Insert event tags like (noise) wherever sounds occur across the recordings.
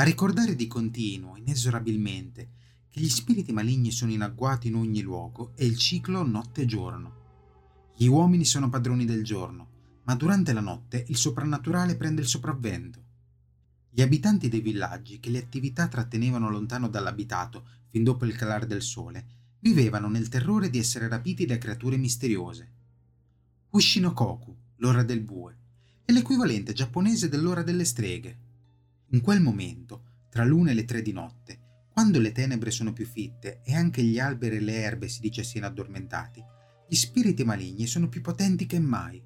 A ricordare di continuo, inesorabilmente, che gli spiriti maligni sono in agguato in ogni luogo e il ciclo notte-giorno. Gli uomini sono padroni del giorno, ma durante la notte il soprannaturale prende il sopravvento. Gli abitanti dei villaggi, che le attività trattenevano lontano dall'abitato fin dopo il calare del sole, vivevano nel terrore di essere rapiti da creature misteriose. Ushinokoku, l'ora del bue, è l'equivalente giapponese dell'ora delle streghe. In quel momento, tra l'una e le tre di notte, quando le tenebre sono più fitte e anche gli alberi e le erbe si dice siano addormentati, gli spiriti maligni sono più potenti che mai.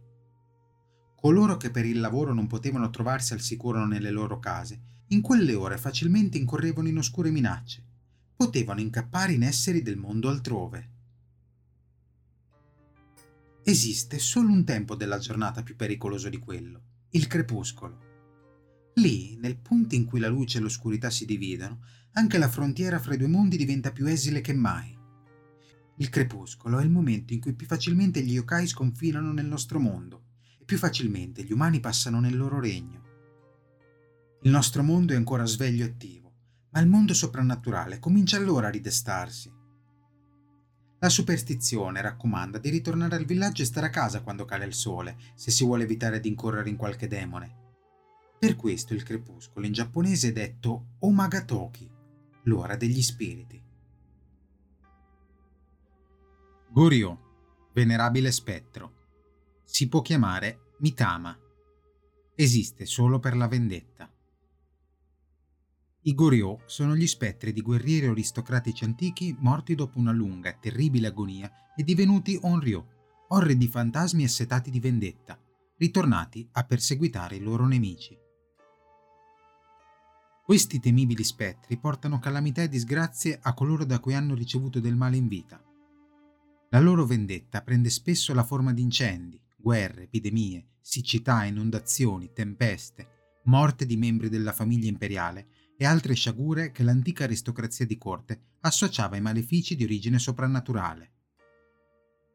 Coloro che per il lavoro non potevano trovarsi al sicuro nelle loro case, in quelle ore facilmente incorrevano in oscure minacce. Potevano incappare in esseri del mondo altrove. Esiste solo un tempo della giornata più pericoloso di quello, il crepuscolo. Lì, nel punto in cui la luce e l'oscurità si dividono, anche la frontiera fra i due mondi diventa più esile che mai. Il crepuscolo è il momento in cui più facilmente gli yokai sconfinano nel nostro mondo e più facilmente gli umani passano nel loro regno. Il nostro mondo è ancora sveglio e attivo, ma il mondo soprannaturale comincia allora a ridestarsi. La superstizione raccomanda di ritornare al villaggio e stare a casa quando cala il sole, se si vuole evitare di incorrere in qualche demone. Per questo il crepuscolo in giapponese è detto Omagatoki, l'ora degli spiriti. Goryeo, venerabile spettro. Si può chiamare Mitama. Esiste solo per la vendetta. I Goryeo sono gli spettri di guerrieri aristocratici antichi morti dopo una lunga e terribile agonia e divenuti Onryo, orridi fantasmi assetati di vendetta, ritornati a perseguitare i loro nemici. Questi temibili spettri portano calamità e disgrazie a coloro da cui hanno ricevuto del male in vita. La loro vendetta prende spesso la forma di incendi, guerre, epidemie, siccità, inondazioni, tempeste, morte di membri della famiglia imperiale e altre sciagure che l'antica aristocrazia di corte associava ai malefici di origine soprannaturale.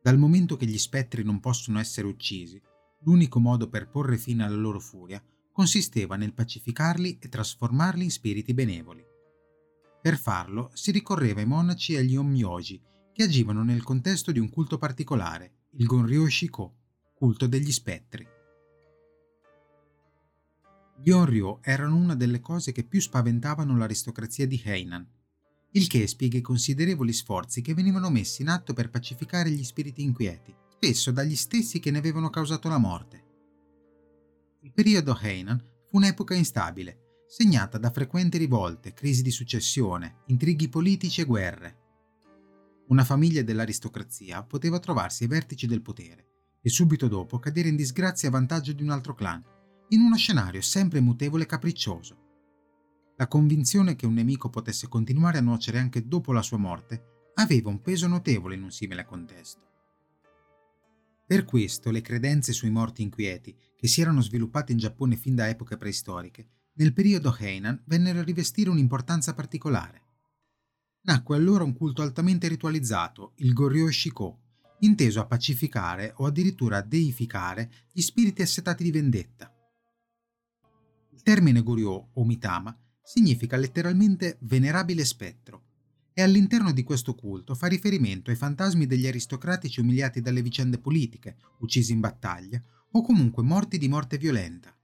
Dal momento che gli spettri non possono essere uccisi, l'unico modo per porre fine alla loro furia consisteva nel pacificarli e trasformarli in spiriti benevoli. Per farlo si ricorreva ai monaci e agli onmyoji, che agivano nel contesto di un culto particolare, il Gonryo Shiko, culto degli spettri. Gli Onryo erano una delle cose che più spaventavano l'aristocrazia di Heinan, il che spiega i considerevoli sforzi che venivano messi in atto per pacificare gli spiriti inquieti, spesso dagli stessi che ne avevano causato la morte. Il periodo Heian fu un'epoca instabile, segnata da frequenti rivolte, crisi di successione, intrighi politici e guerre. Una famiglia dell'aristocrazia poteva trovarsi ai vertici del potere e subito dopo cadere in disgrazia a vantaggio di un altro clan, in uno scenario sempre mutevole e capriccioso. La convinzione che un nemico potesse continuare a nuocere anche dopo la sua morte aveva un peso notevole in un simile contesto. Per questo le credenze sui morti inquieti, che si erano sviluppate in Giappone fin da epoche preistoriche, nel periodo Heian vennero a rivestire un'importanza particolare. Nacque allora un culto altamente ritualizzato, il Goryeo Shiko, inteso a pacificare o addirittura a deificare gli spiriti assetati di vendetta. Il termine Goryeo o Mitama significa letteralmente venerabile spettro e all'interno di questo culto fa riferimento ai fantasmi degli aristocratici umiliati dalle vicende politiche, uccisi in battaglia o comunque morti di morte violenta.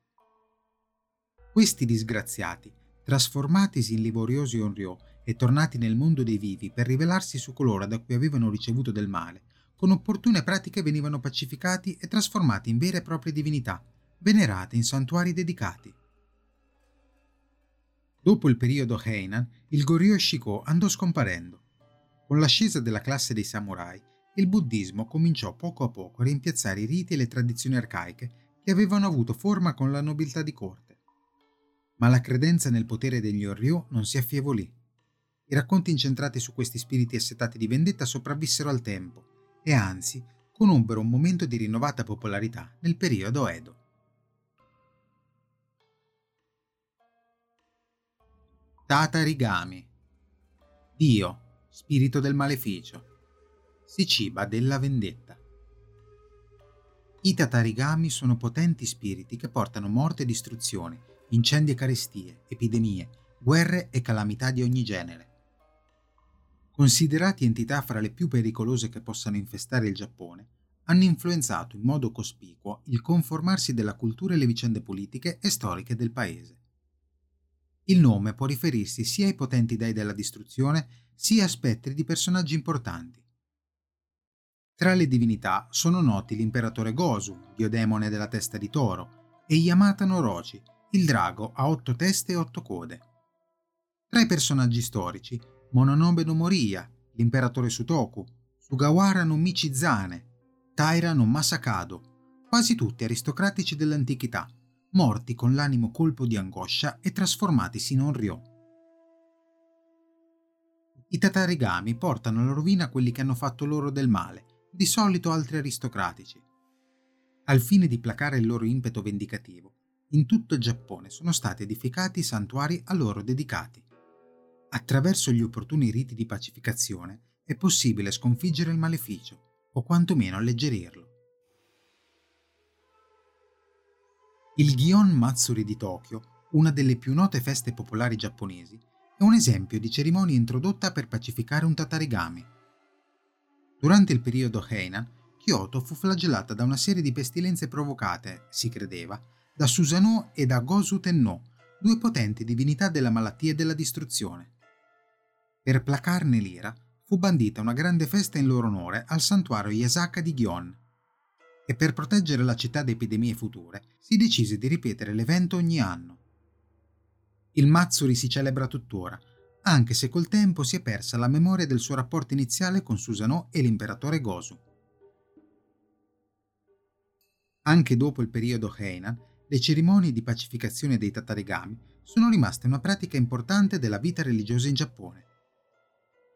Questi disgraziati, trasformatisi in livoriosi onriò e tornati nel mondo dei vivi per rivelarsi su coloro da cui avevano ricevuto del male, con opportune pratiche venivano pacificati e trasformati in vere e proprie divinità, venerate in santuari dedicati. Dopo il periodo Heian, il Goryeo Shiko andò scomparendo. Con l'ascesa della classe dei samurai, il buddismo cominciò poco a poco a rimpiazzare i riti e le tradizioni arcaiche che avevano avuto forma con la nobiltà di corte. Ma la credenza nel potere degli Orryu non si affievolì. I racconti incentrati su questi spiriti assetati di vendetta sopravvissero al tempo e anzi conobbero un momento di rinnovata popolarità nel periodo Edo. Tatarigami Dio, spirito del maleficio si ciba della vendetta. I tatarigami sono potenti spiriti che portano morte e distruzione, incendi e carestie, epidemie, guerre e calamità di ogni genere. Considerati entità fra le più pericolose che possano infestare il Giappone, hanno influenzato in modo cospicuo il conformarsi della cultura e le vicende politiche e storiche del paese. Il nome può riferirsi sia ai potenti dei della distruzione sia a spettri di personaggi importanti, tra le divinità sono noti l'imperatore Gosu, dio demone della testa di toro, e Yamata no Rochi, il drago a otto teste e otto code. Tra i personaggi storici, Mononobe no Moriya, l'imperatore Sutoku, Sugawara no Michizane, Taira no Masakado, quasi tutti aristocratici dell'antichità, morti con l'animo colpo di angoscia e trasformatisi in Onryo. I tatarigami portano alla rovina quelli che hanno fatto loro del male di solito altri aristocratici. Al fine di placare il loro impeto vendicativo, in tutto il Giappone sono stati edificati santuari a loro dedicati. Attraverso gli opportuni riti di pacificazione è possibile sconfiggere il maleficio, o quantomeno alleggerirlo. Il Gion Matsuri di Tokyo, una delle più note feste popolari giapponesi, è un esempio di cerimonia introdotta per pacificare un tatarigami, Durante il periodo Heian, Kyoto fu flagellata da una serie di pestilenze provocate, si credeva, da Susanoo e da Gosu Tenno, due potenti divinità della malattia e della distruzione. Per placarne l'ira, fu bandita una grande festa in loro onore al santuario Yasaka di Gion. E per proteggere la città da epidemie future, si decise di ripetere l'evento ogni anno. Il Matsuri si celebra tuttora, anche se col tempo si è persa la memoria del suo rapporto iniziale con Susanoo e l'imperatore Gosu. Anche dopo il periodo Heian, le cerimonie di pacificazione dei tatarigami sono rimaste una pratica importante della vita religiosa in Giappone.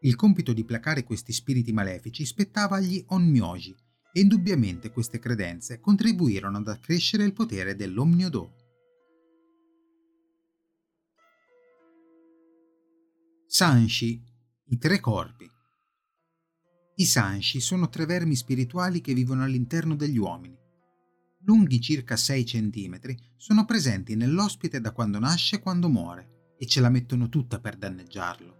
Il compito di placare questi spiriti malefici spettava agli onmyoji e indubbiamente queste credenze contribuirono ad accrescere il potere dell'Omnyodo. Sanshi, i tre corpi. I Sanshi sono tre vermi spirituali che vivono all'interno degli uomini. Lunghi circa 6 cm, sono presenti nell'ospite da quando nasce e quando muore e ce la mettono tutta per danneggiarlo.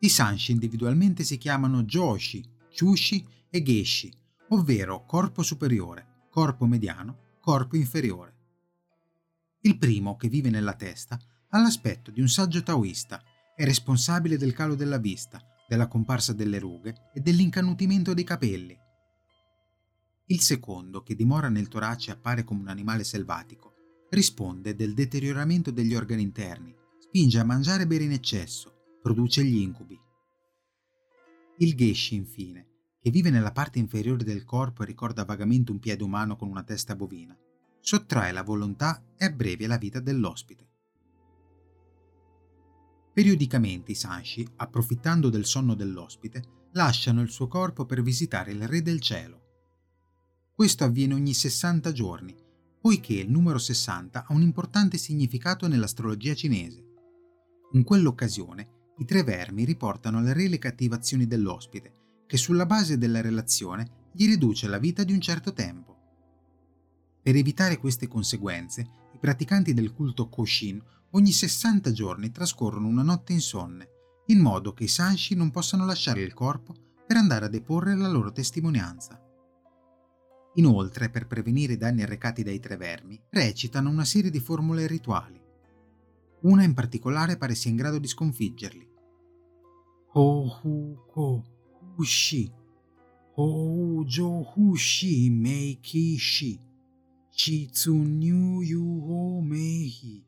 I Sanshi individualmente si chiamano Joshi, Chushi e Geshi, ovvero corpo superiore, corpo mediano, corpo inferiore. Il primo, che vive nella testa, ha l'aspetto di un saggio taoista, è responsabile del calo della vista, della comparsa delle rughe e dell'incannutimento dei capelli. Il secondo, che dimora nel torace e appare come un animale selvatico, risponde del deterioramento degli organi interni, spinge a mangiare e bere in eccesso, produce gli incubi. Il Geshi, infine, che vive nella parte inferiore del corpo e ricorda vagamente un piede umano con una testa bovina, sottrae la volontà e abbrevia la vita dell'ospite. Periodicamente i Sanshi, approfittando del sonno dell'ospite, lasciano il suo corpo per visitare il Re del Cielo. Questo avviene ogni 60 giorni, poiché il numero 60 ha un importante significato nell'astrologia cinese. In quell'occasione, i tre vermi riportano al Re le cattivazioni dell'ospite, che sulla base della relazione gli riduce la vita di un certo tempo. Per evitare queste conseguenze, i praticanti del culto Koshin ogni 60 giorni trascorrono una notte insonne, in modo che i Sanshi non possano lasciare il corpo per andare a deporre la loro testimonianza. Inoltre, per prevenire i danni arrecati dai tre vermi, recitano una serie di formule rituali. Una in particolare pare sia in grado di sconfiggerli. Ho-hu ko hushi, ho-jo hushi meiki shi, shitsunyu yu ho mehi.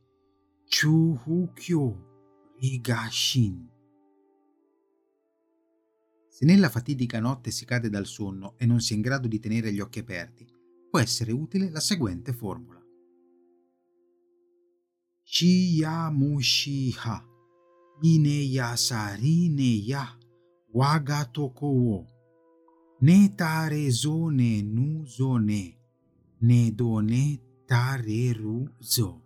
Chuhukyo Rigashin. Se nella fatidica notte si cade dal sonno e non si è in grado di tenere gli occhi aperti, può essere utile la seguente formula. Shiyamushiha Ineyasarineya Wagatoko Ne tarezo ne nuzo ne Ne done tareruzo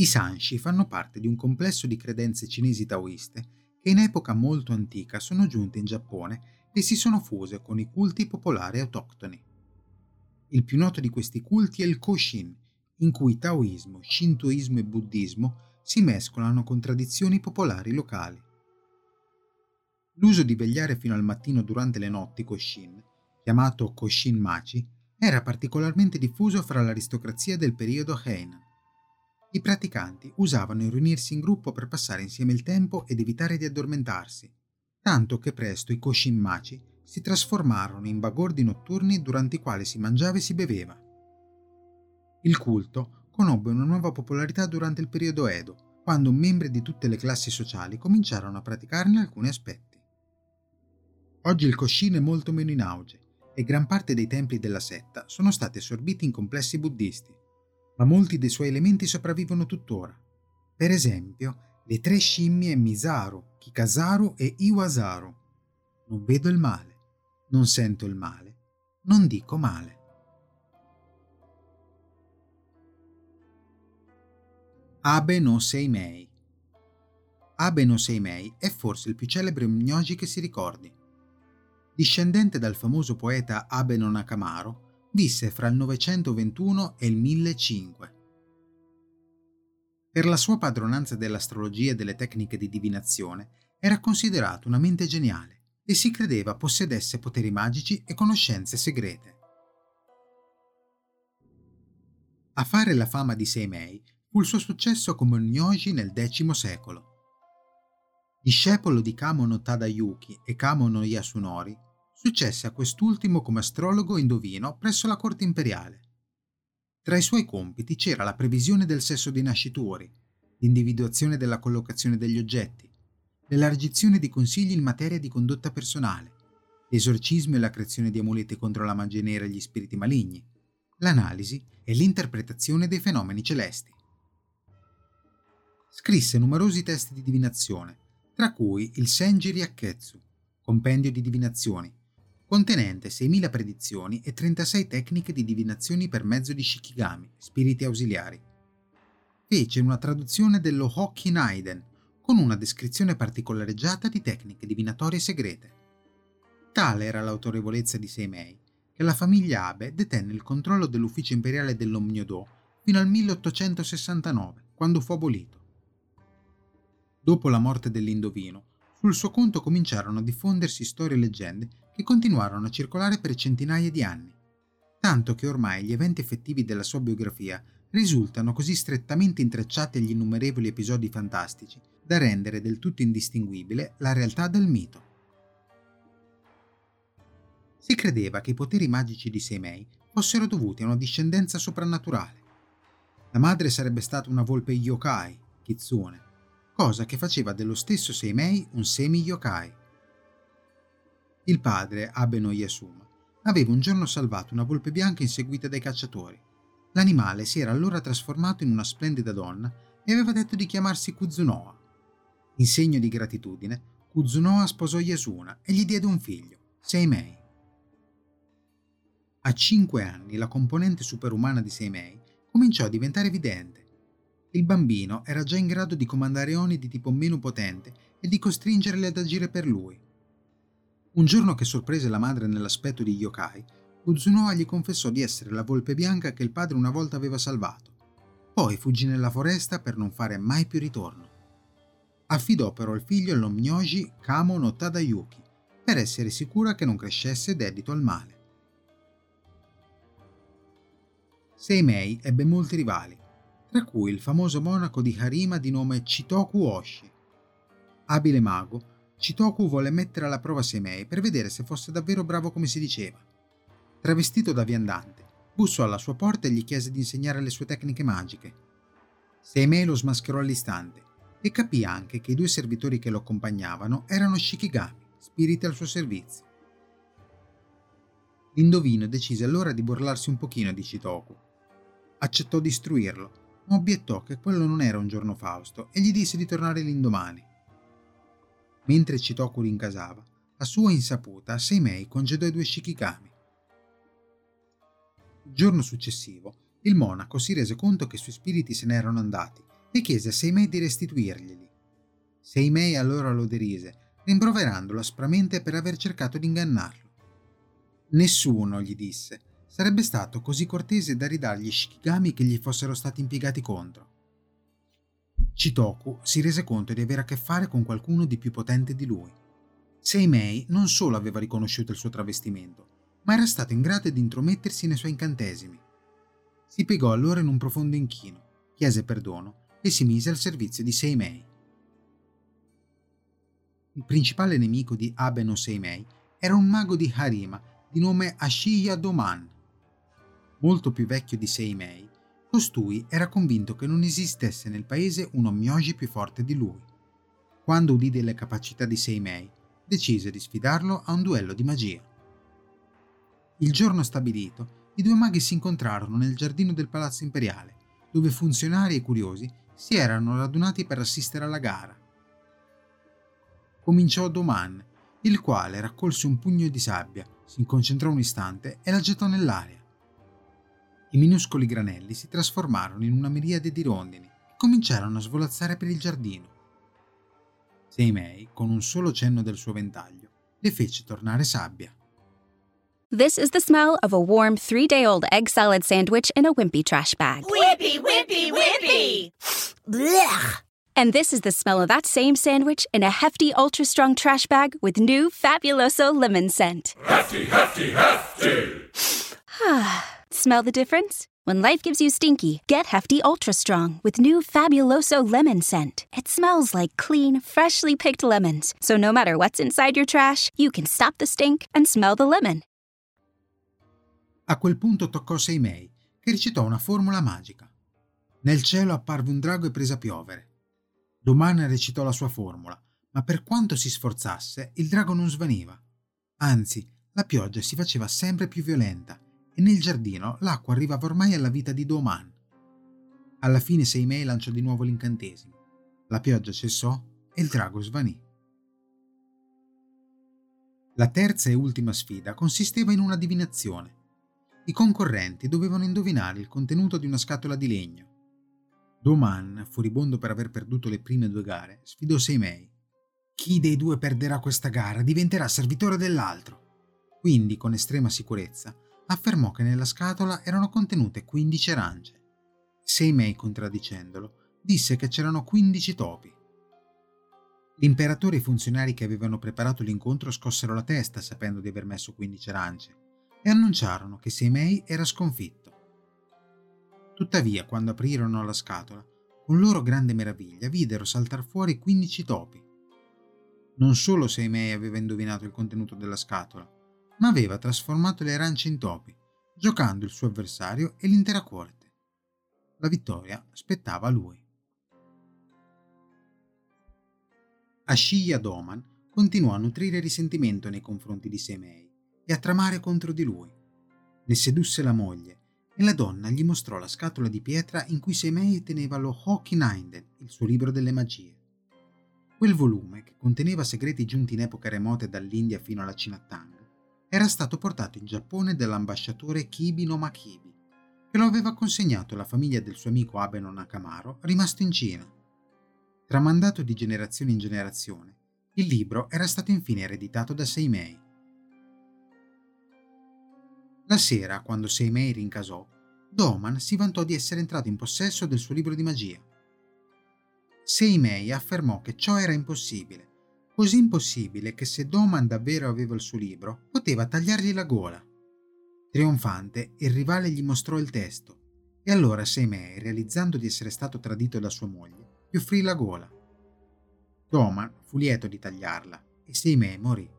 i Sanshi fanno parte di un complesso di credenze cinesi taoiste che in epoca molto antica sono giunte in Giappone e si sono fuse con i culti popolari autoctoni. Il più noto di questi culti è il Koshin, in cui taoismo, shintoismo e buddismo si mescolano con tradizioni popolari locali. L'uso di vegliare fino al mattino durante le notti Koshin, chiamato Koshin Machi, era particolarmente diffuso fra l'aristocrazia del periodo Heian. I praticanti usavano il riunirsi in gruppo per passare insieme il tempo ed evitare di addormentarsi, tanto che presto i koshinmachi si trasformarono in bagordi notturni durante i quali si mangiava e si beveva. Il culto conobbe una nuova popolarità durante il periodo Edo, quando membri di tutte le classi sociali cominciarono a praticarne alcuni aspetti. Oggi il Koshin è molto meno in auge e gran parte dei templi della setta sono stati assorbiti in complessi buddisti ma molti dei suoi elementi sopravvivono tuttora. Per esempio, le tre scimmie Misaru, Kikasaru e Iwasaru. Non vedo il male, non sento il male, non dico male. Abe no Seimei Abe no Seimei è forse il più celebre mnyoji che si ricordi. Discendente dal famoso poeta Abe no Nakamaro, visse fra il 921 e il 1005. Per la sua padronanza dell'astrologia e delle tecniche di divinazione, era considerato una mente geniale e si credeva possedesse poteri magici e conoscenze segrete. A fare la fama di Seimei fu il suo successo come Nyoji nel X secolo. Discepolo di Kamo no Tadayuki e Kamo no Yasunori, successe a quest'ultimo come astrologo indovino presso la corte imperiale. Tra i suoi compiti c'era la previsione del sesso dei nascituri, l'individuazione della collocazione degli oggetti, l'elargizione di consigli in materia di condotta personale, l'esorcismo e la creazione di amuleti contro la magia nera e gli spiriti maligni, l'analisi e l'interpretazione dei fenomeni celesti. Scrisse numerosi testi di divinazione, tra cui il Senjiri Akketsu, compendio di divinazioni, contenente 6.000 predizioni e 36 tecniche di divinazioni per mezzo di Shikigami, spiriti ausiliari. Fece una traduzione dello Hokkinaiden, con una descrizione particolareggiata di tecniche divinatorie segrete. Tale era l'autorevolezza di Seimei, che la famiglia Abe detenne il controllo dell'ufficio imperiale dell'Omnyodo fino al 1869, quando fu abolito. Dopo la morte dell'Indovino, sul suo conto cominciarono a diffondersi storie e leggende che continuarono a circolare per centinaia di anni, tanto che ormai gli eventi effettivi della sua biografia risultano così strettamente intrecciati agli innumerevoli episodi fantastici da rendere del tutto indistinguibile la realtà dal mito. Si credeva che i poteri magici di Seimei fossero dovuti a una discendenza soprannaturale. La madre sarebbe stata una volpe yokai, Kitsune, cosa che faceva dello stesso Seimei un semi-yokai. Il padre, Abe no Yasuma, aveva un giorno salvato una volpe bianca inseguita dai cacciatori. L'animale si era allora trasformato in una splendida donna e aveva detto di chiamarsi Kuzunoa. In segno di gratitudine, Kuzunoa sposò Yasuna e gli diede un figlio, Seimei. A cinque anni la componente superumana di Seimei cominciò a diventare evidente il bambino era già in grado di comandare Oni di tipo meno potente e di costringerle ad agire per lui. Un giorno che sorprese la madre nell'aspetto di yokai, Uzunoa gli confessò di essere la volpe bianca che il padre una volta aveva salvato. Poi fuggì nella foresta per non fare mai più ritorno. Affidò però il figlio all'Omnyoji Kamo no Tadayuki per essere sicura che non crescesse dedito al male. Seimei ebbe molti rivali, tra cui il famoso monaco di Harima di nome Chitoku Oshi. Abile mago, Chitoku volle mettere alla prova Semei per vedere se fosse davvero bravo come si diceva. Travestito da viandante, bussò alla sua porta e gli chiese di insegnare le sue tecniche magiche. Seimei lo smascherò all'istante e capì anche che i due servitori che lo accompagnavano erano Shikigami, spiriti al suo servizio. L'indovino decise allora di burlarsi un pochino di Chitoku. Accettò di istruirlo, obiettò che quello non era un giorno Fausto e gli disse di tornare l'indomani. Mentre Chitoku rincasava, a sua insaputa Seimei congedò i due Shikigami. Il giorno successivo, il monaco si rese conto che i suoi spiriti se n'erano andati e chiese a Seimei di restituirglieli. Seimei allora lo derise, rimproverandolo aspramente per aver cercato di ingannarlo. Nessuno, gli disse, sarebbe stato così cortese da ridargli shikigami che gli fossero stati impiegati contro. Chitoku si rese conto di avere a che fare con qualcuno di più potente di lui. Seimei non solo aveva riconosciuto il suo travestimento, ma era stato in grado di intromettersi nei suoi incantesimi. Si piegò allora in un profondo inchino, chiese perdono e si mise al servizio di Seimei. Il principale nemico di Abe no Seimei era un mago di Harima di nome Ashiya Doman. Molto più vecchio di Seimei, costui era convinto che non esistesse nel paese uno Myoji più forte di lui. Quando udì delle capacità di Seimei, decise di sfidarlo a un duello di magia. Il giorno stabilito, i due maghi si incontrarono nel giardino del palazzo imperiale, dove funzionari e curiosi si erano radunati per assistere alla gara. Cominciò Doman, il quale raccolse un pugno di sabbia, si concentrò un istante e la gettò nell'aria. I minuscoli granelli si trasformarono in una miriade di rondini che cominciarono a svolazzare per il giardino. Seimei, con un solo cenno del suo ventaglio, le fece tornare sabbia. This is the smell of a warm three day old egg salad sandwich in a wimpy trash bag. Wimpy, wimpy, wimpy! Blech! And this is the smell of that same sandwich in a hefty, ultra strong trash bag with new Fabuloso lemon scent. Hefty, hefty, hefty! (sighs) Smell the difference? When life gives you stinky, get Hefty Ultra Strong with new Fabuloso lemon scent. It smells like clean, freshly picked lemons, so no matter what's inside your trash, you can stop the stink and smell the lemon. A quel punto toccò Seimei, che recitò una formula magica. Nel cielo apparve un drago e prese a piovere. Domani recitò la sua formula, ma per quanto si sforzasse, il drago non svaniva. Anzi, la pioggia si faceva sempre più violenta e nel giardino l'acqua arrivava ormai alla vita di Doman. Alla fine Seimei lanciò di nuovo l'incantesimo. La pioggia cessò e il drago svanì. La terza e ultima sfida consisteva in una divinazione. I concorrenti dovevano indovinare il contenuto di una scatola di legno. Doman, furibondo per aver perduto le prime due gare, sfidò Seimei. Chi dei due perderà questa gara diventerà servitore dell'altro. Quindi, con estrema sicurezza, affermò che nella scatola erano contenute 15 arance. Seimei, contraddicendolo, disse che c'erano 15 topi. L'imperatore e i funzionari che avevano preparato l'incontro scossero la testa sapendo di aver messo 15 arance e annunciarono che Seimei era sconfitto. Tuttavia, quando aprirono la scatola, con loro grande meraviglia videro saltar fuori 15 topi. Non solo Seimei aveva indovinato il contenuto della scatola, ma aveva trasformato le arance in topi, giocando il suo avversario e l'intera corte. La vittoria spettava a lui. Ashiya Doman continuò a nutrire risentimento nei confronti di Seimei e a tramare contro di lui. Ne sedusse la moglie e la donna gli mostrò la scatola di pietra in cui Seimei teneva lo Hokininden, il suo libro delle magie. Quel volume, che conteneva segreti giunti in epoche remote dall'India fino alla Cina Tang, era stato portato in Giappone dall'ambasciatore Kibi no Makibi, che lo aveva consegnato alla famiglia del suo amico Abeno Nakamaro, rimasto in Cina. Tramandato di generazione in generazione, il libro era stato infine ereditato da Seimei. La sera, quando Seimei rincasò, Doman si vantò di essere entrato in possesso del suo libro di magia. Seimei affermò che ciò era impossibile così impossibile che se Doman davvero aveva il suo libro, poteva tagliargli la gola. Trionfante, il rivale gli mostrò il testo, e allora Seimei, realizzando di essere stato tradito da sua moglie, gli offrì la gola. Doman fu lieto di tagliarla, e Seimei morì.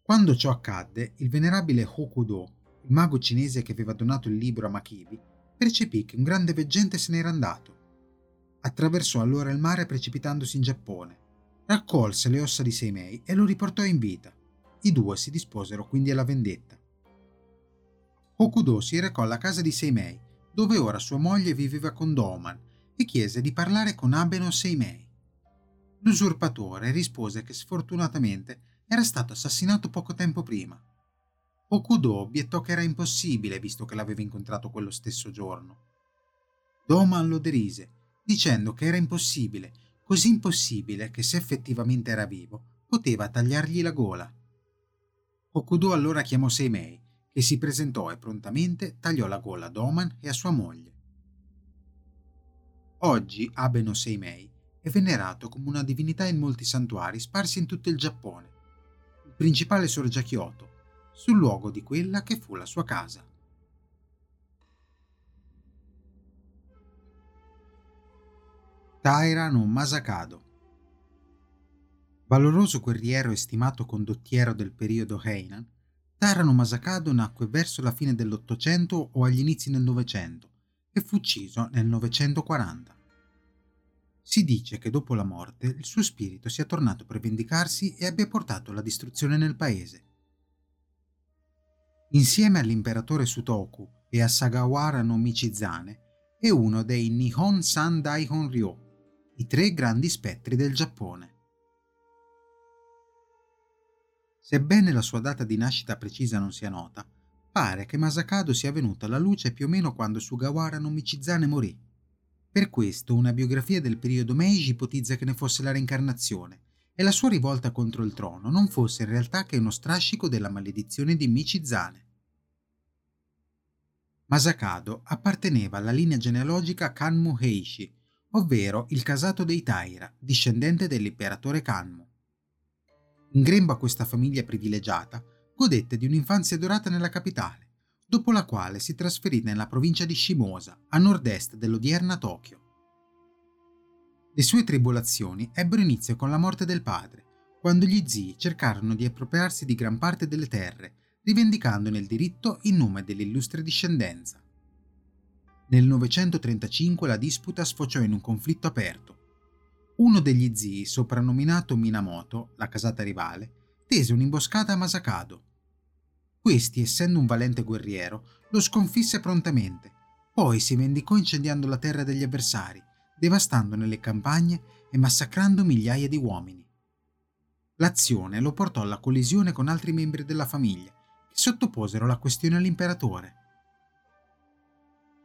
Quando ciò accadde, il venerabile Hokudo, il mago cinese che aveva donato il libro a Makibi, percepì che un grande veggente se n'era andato Attraversò allora il mare precipitandosi in Giappone. Raccolse le ossa di Seimei e lo riportò in vita. I due si disposero quindi alla vendetta. Okudo si recò alla casa di Seimei, dove ora sua moglie viveva con Doman, e chiese di parlare con Abeno Seimei. L'usurpatore rispose che sfortunatamente era stato assassinato poco tempo prima. Okudo obiettò che era impossibile visto che l'aveva incontrato quello stesso giorno. Doman lo derise, dicendo che era impossibile, così impossibile che se effettivamente era vivo, poteva tagliargli la gola. Okudo allora chiamò Seimei, che si presentò e prontamente tagliò la gola a Doman e a sua moglie. Oggi Abeno Seimei è venerato come una divinità in molti santuari sparsi in tutto il Giappone. Il principale sorge a Kyoto, sul luogo di quella che fu la sua casa. Taira no Masakado Valoroso guerriero e stimato condottiero del periodo Heian, Taira no Masakado nacque verso la fine dell'Ottocento o agli inizi del Novecento e fu ucciso nel 940. Si dice che dopo la morte il suo spirito sia tornato per vendicarsi e abbia portato la distruzione nel paese. Insieme all'imperatore Sutoku e a Sagawara no Michizane è uno dei Nihon San Daihon Ryo, i tre grandi spettri del Giappone. Sebbene la sua data di nascita precisa non sia nota, pare che Masakado sia venuta alla luce più o meno quando Sugawara no Michizane morì. Per questo una biografia del periodo Meiji ipotizza che ne fosse la reincarnazione e la sua rivolta contro il trono non fosse in realtà che uno strascico della maledizione di Michizane. Masakado apparteneva alla linea genealogica Kanmu Heishi, ovvero il casato dei Taira, discendente dell'imperatore Kanmu. In grembo a questa famiglia privilegiata, godette di un'infanzia dorata nella capitale, dopo la quale si trasferì nella provincia di Shimosa, a nord-est dell'odierna Tokyo. Le sue tribolazioni ebbero inizio con la morte del padre, quando gli zii cercarono di appropriarsi di gran parte delle terre, rivendicandone il diritto in nome dell'illustre discendenza. Nel 935 la disputa sfociò in un conflitto aperto. Uno degli zii, soprannominato Minamoto, la casata rivale, tese un'imboscata a Masakado. Questi, essendo un valente guerriero, lo sconfisse prontamente, poi si vendicò incendiando la terra degli avversari, devastandone le campagne e massacrando migliaia di uomini. L'azione lo portò alla collisione con altri membri della famiglia, che sottoposero la questione all'imperatore.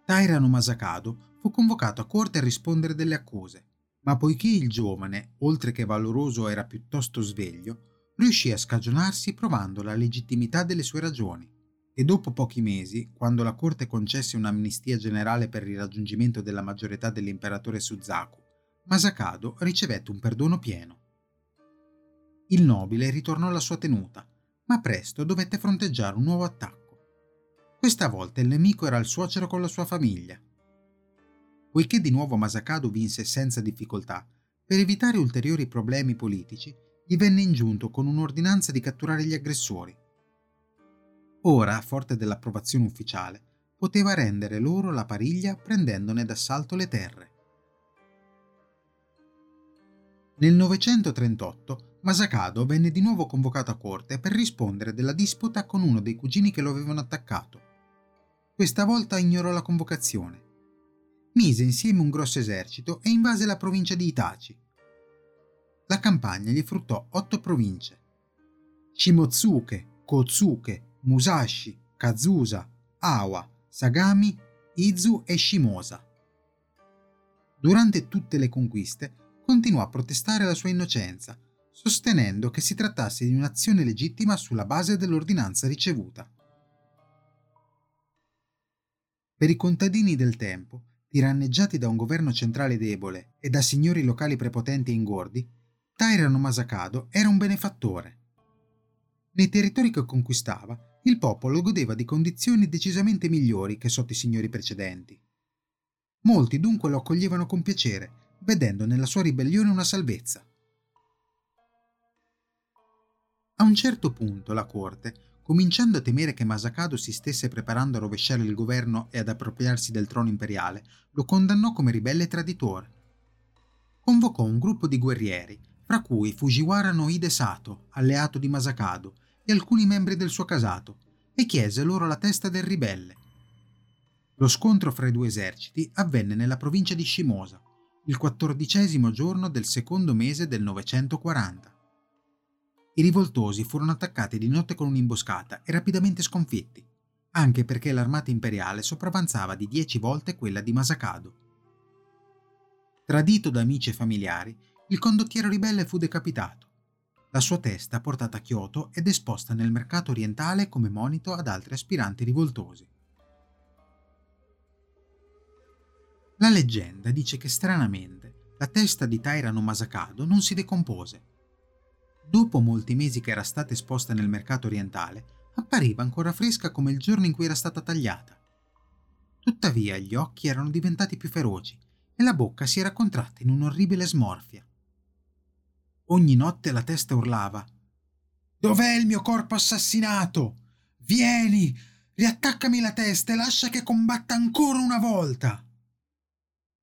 Tairano Masakado fu convocato a corte a rispondere delle accuse, ma poiché il giovane, oltre che valoroso, era piuttosto sveglio, riuscì a scagionarsi provando la legittimità delle sue ragioni e dopo pochi mesi, quando la corte concesse un'amnistia generale per il raggiungimento della maggiore età dell'imperatore Suzaku, Masakado ricevette un perdono pieno. Il nobile ritornò alla sua tenuta, ma presto dovette fronteggiare un nuovo attacco. Questa volta il nemico era il suocero con la sua famiglia. Poiché di nuovo Masakado vinse senza difficoltà, per evitare ulteriori problemi politici, gli venne ingiunto con un'ordinanza di catturare gli aggressori. Ora, a forte dell'approvazione ufficiale, poteva rendere loro la pariglia prendendone d'assalto le terre. Nel 938 Masakado venne di nuovo convocato a corte per rispondere della disputa con uno dei cugini che lo avevano attaccato. Questa volta ignorò la convocazione. Mise insieme un grosso esercito e invase la provincia di Itachi. La campagna gli fruttò otto province. Shimotsuke, Kotsuke, Musashi, Kazusa, Awa, Sagami, Izu e Shimosa. Durante tutte le conquiste continuò a protestare la sua innocenza, sostenendo che si trattasse di un'azione legittima sulla base dell'ordinanza ricevuta. Per i contadini del tempo, tiranneggiati da un governo centrale debole e da signori locali prepotenti e ingordi, Tairano Masakado era un benefattore. Nei territori che conquistava, il popolo godeva di condizioni decisamente migliori che sotto i signori precedenti. Molti dunque lo accoglievano con piacere, vedendo nella sua ribellione una salvezza. A un certo punto la corte Cominciando a temere che Masakado si stesse preparando a rovesciare il governo e ad appropriarsi del trono imperiale, lo condannò come ribelle e traditore. convocò un gruppo di guerrieri, fra cui Fujiwara no Hide Sato, alleato di Masakado, e alcuni membri del suo casato, e chiese loro la testa del ribelle. Lo scontro fra i due eserciti avvenne nella provincia di Shimosa, il quattordicesimo giorno del secondo mese del 940. I rivoltosi furono attaccati di notte con un'imboscata e rapidamente sconfitti, anche perché l'armata imperiale sopravanzava di dieci volte quella di Masakado. Tradito da amici e familiari, il condottiero ribelle fu decapitato. La sua testa portata a Kyoto ed esposta nel mercato orientale come monito ad altri aspiranti rivoltosi. La leggenda dice che stranamente la testa di Tairano Masakado non si decompose. Dopo molti mesi che era stata esposta nel mercato orientale, appariva ancora fresca come il giorno in cui era stata tagliata. Tuttavia gli occhi erano diventati più feroci e la bocca si era contratta in un'orribile smorfia. Ogni notte la testa urlava Dov'è il mio corpo assassinato? Vieni, riattaccami la testa e lascia che combatta ancora una volta.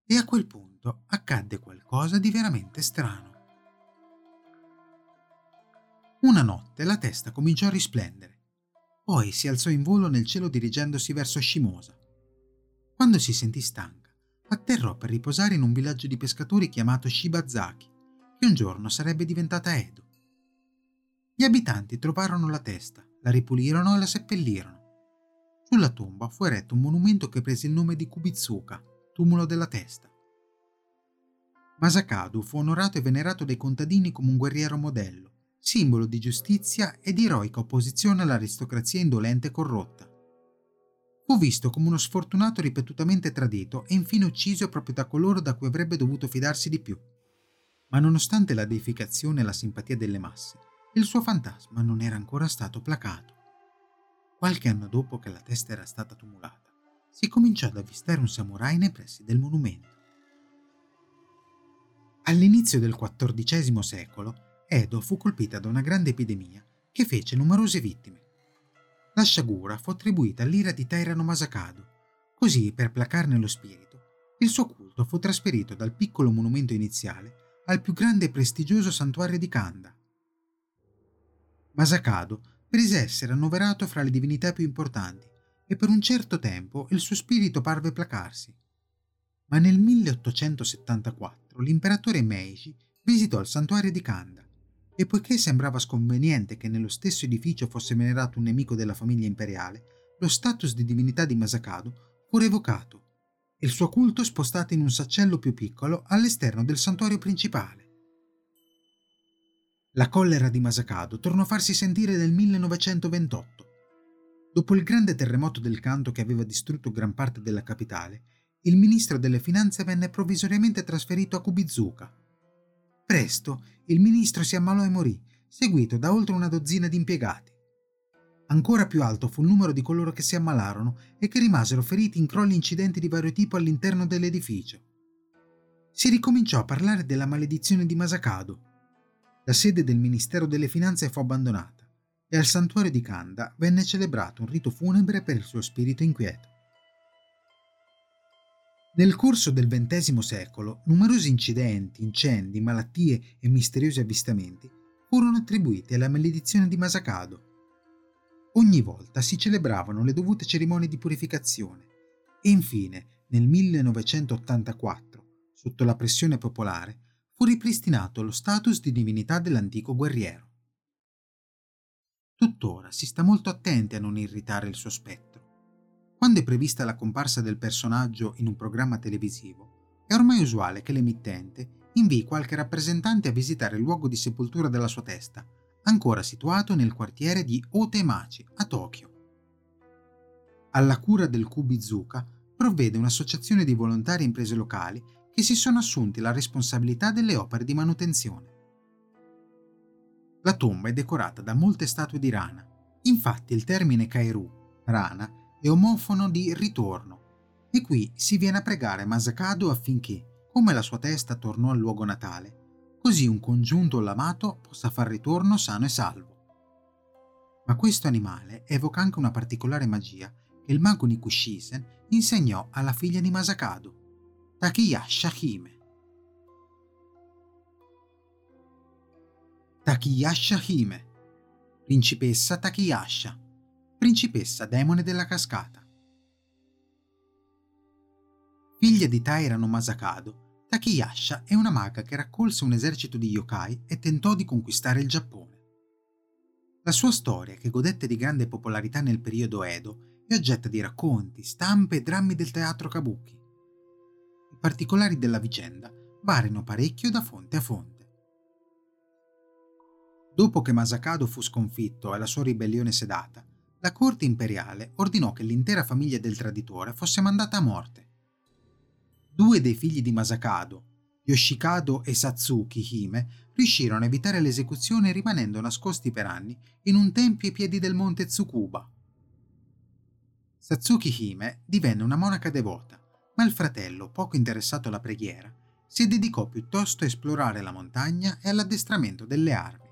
E a quel punto accadde qualcosa di veramente strano. Una notte la testa cominciò a risplendere, poi si alzò in volo nel cielo dirigendosi verso Shimosa. Quando si sentì stanca, atterrò per riposare in un villaggio di pescatori chiamato Shibazaki, che un giorno sarebbe diventata Edo. Gli abitanti trovarono la testa, la ripulirono e la seppellirono. Sulla tomba fu eretto un monumento che prese il nome di Kubitsuka, tumulo della testa. Masakadu fu onorato e venerato dai contadini come un guerriero modello, simbolo di giustizia e di eroica opposizione all'aristocrazia indolente e corrotta. Fu visto come uno sfortunato ripetutamente tradito e infine ucciso proprio da coloro da cui avrebbe dovuto fidarsi di più. Ma nonostante la deificazione e la simpatia delle masse, il suo fantasma non era ancora stato placato. Qualche anno dopo che la testa era stata tumulata, si cominciò ad avvistare un samurai nei pressi del monumento. All'inizio del XIV secolo, Edo fu colpita da una grande epidemia che fece numerose vittime. La sciagura fu attribuita all'ira di Tairano Masakado. Così, per placarne lo spirito, il suo culto fu trasferito dal piccolo monumento iniziale al più grande e prestigioso santuario di Kanda. Masakado prese essere annoverato fra le divinità più importanti e per un certo tempo il suo spirito parve placarsi. Ma nel 1874 l'imperatore Meiji visitò il santuario di Kanda e poiché sembrava sconveniente che nello stesso edificio fosse venerato un nemico della famiglia imperiale, lo status di divinità di Masakado fu revocato e il suo culto spostato in un saccello più piccolo all'esterno del santuario principale. La collera di Masakado tornò a farsi sentire nel 1928 Dopo il grande terremoto del canto che aveva distrutto gran parte della capitale, il ministro delle finanze venne provvisoriamente trasferito a Kubizuka. Presto il ministro si ammalò e morì, seguito da oltre una dozzina di impiegati. Ancora più alto fu il numero di coloro che si ammalarono e che rimasero feriti in crolli incidenti di vario tipo all'interno dell'edificio. Si ricominciò a parlare della maledizione di Masakado. La sede del Ministero delle Finanze fu abbandonata e al santuario di Kanda venne celebrato un rito funebre per il suo spirito inquieto. Nel corso del XX secolo, numerosi incidenti, incendi, malattie e misteriosi avvistamenti furono attribuiti alla maledizione di Masakado. Ogni volta si celebravano le dovute cerimonie di purificazione e infine, nel 1984, sotto la pressione popolare, fu ripristinato lo status di divinità dell'antico guerriero. Tuttora si sta molto attenti a non irritare il suo spettro. Quando è prevista la comparsa del personaggio in un programma televisivo, è ormai usuale che l'emittente invii qualche rappresentante a visitare il luogo di sepoltura della sua testa, ancora situato nel quartiere di Otemachi, a Tokyo. Alla cura del Kubizuka provvede un'associazione di volontari e imprese locali che si sono assunti la responsabilità delle opere di manutenzione. La tomba è decorata da molte statue di rana. Infatti il termine Kairu, rana, è omofono di ritorno. E qui si viene a pregare Masakado affinché, come la sua testa tornò al luogo natale, così un congiunto l'amato possa far ritorno sano e salvo. Ma questo animale evoca anche una particolare magia che il mago Nikushisen insegnò alla figlia di Masakado, Takeyasha Hime. Takiyasha Hime, principessa Takiyasha, principessa demone della cascata. Figlia di Tairano Masakado, Takiyasha è una maga che raccolse un esercito di yokai e tentò di conquistare il Giappone. La sua storia, che godette di grande popolarità nel periodo Edo, è oggetto di racconti, stampe e drammi del teatro kabuki. I particolari della vicenda variano parecchio da fonte a fonte. Dopo che Masakado fu sconfitto e la sua ribellione sedata, la corte imperiale ordinò che l'intera famiglia del traditore fosse mandata a morte. Due dei figli di Masakado, Yoshikado e Satsuki Hime, riuscirono a evitare l'esecuzione rimanendo nascosti per anni in un tempio ai piedi del monte Tsukuba. Satsuki Hime divenne una monaca devota, ma il fratello, poco interessato alla preghiera, si dedicò piuttosto a esplorare la montagna e all'addestramento delle armi.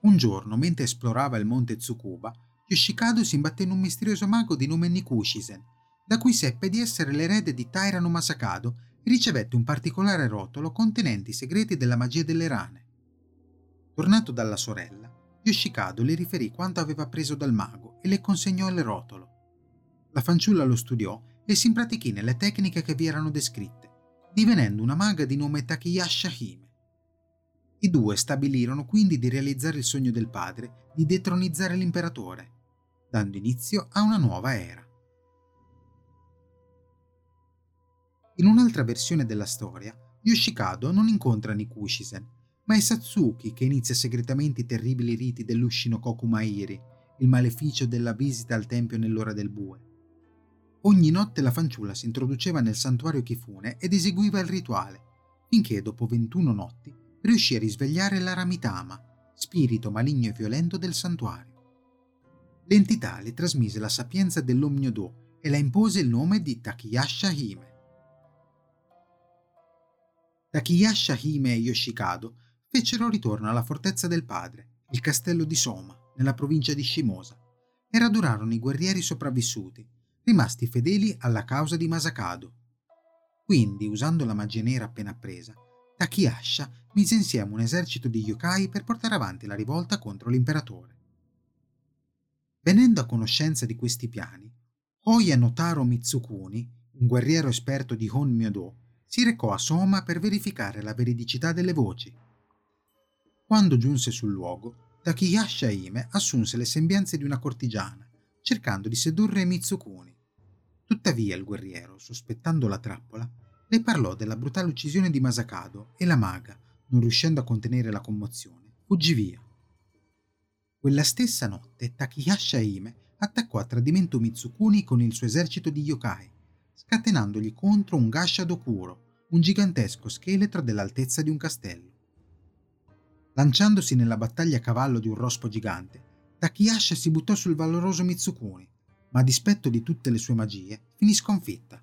Un giorno, mentre esplorava il monte Tsukuba, Yoshikado si imbatté in un misterioso mago di nome Nikushisen, da cui seppe di essere l'erede di Tairano Masakado e ricevette un particolare rotolo contenente i segreti della magia delle rane. Tornato dalla sorella, Yoshikado le riferì quanto aveva appreso dal mago e le consegnò il rotolo. La fanciulla lo studiò e si impratichì nelle tecniche che vi erano descritte, divenendo una maga di nome Takiyasha Hime. I due stabilirono quindi di realizzare il sogno del padre di detronizzare l'imperatore, dando inizio a una nuova era. In un'altra versione della storia, Yoshikado non incontra Nikushisen, ma è Satsuki che inizia segretamente i terribili riti dell'Ushinokoku Mairi, il maleficio della visita al tempio nell'ora del bue. Ogni notte la fanciulla si introduceva nel santuario Kifune ed eseguiva il rituale, finché dopo 21 notti riuscì a risvegliare l'Aramitama, spirito maligno e violento del santuario. L'entità le trasmise la sapienza dell'Omnyodo e la impose il nome di Takiyasha Hime. Takiyasha Hime e Yoshikado fecero ritorno alla fortezza del padre, il castello di Soma, nella provincia di Shimosa, e radurarono i guerrieri sopravvissuti, rimasti fedeli alla causa di Masakado. Quindi, usando la magia nera appena appresa, Takiyasha mise insieme un esercito di yokai per portare avanti la rivolta contro l'imperatore. Venendo a conoscenza di questi piani, Hoya Notaro Mitsukuni, un guerriero esperto di Hon Myodo, si recò a Soma per verificare la veridicità delle voci. Quando giunse sul luogo, Takiyasha Hime assunse le sembianze di una cortigiana, cercando di sedurre Mitsukuni. Tuttavia il guerriero, sospettando la trappola, le parlò della brutale uccisione di Masakado e la maga, non riuscendo a contenere la commozione, fuggì via. Quella stessa notte Takiyasha Hime attaccò a tradimento Mitsukuni con il suo esercito di yokai, scatenandogli contro un Gasha Dokuro, un gigantesco scheletro dell'altezza di un castello. Lanciandosi nella battaglia a cavallo di un rospo gigante, Takiyasha si buttò sul valoroso Mitsukuni, ma a dispetto di tutte le sue magie, finì sconfitta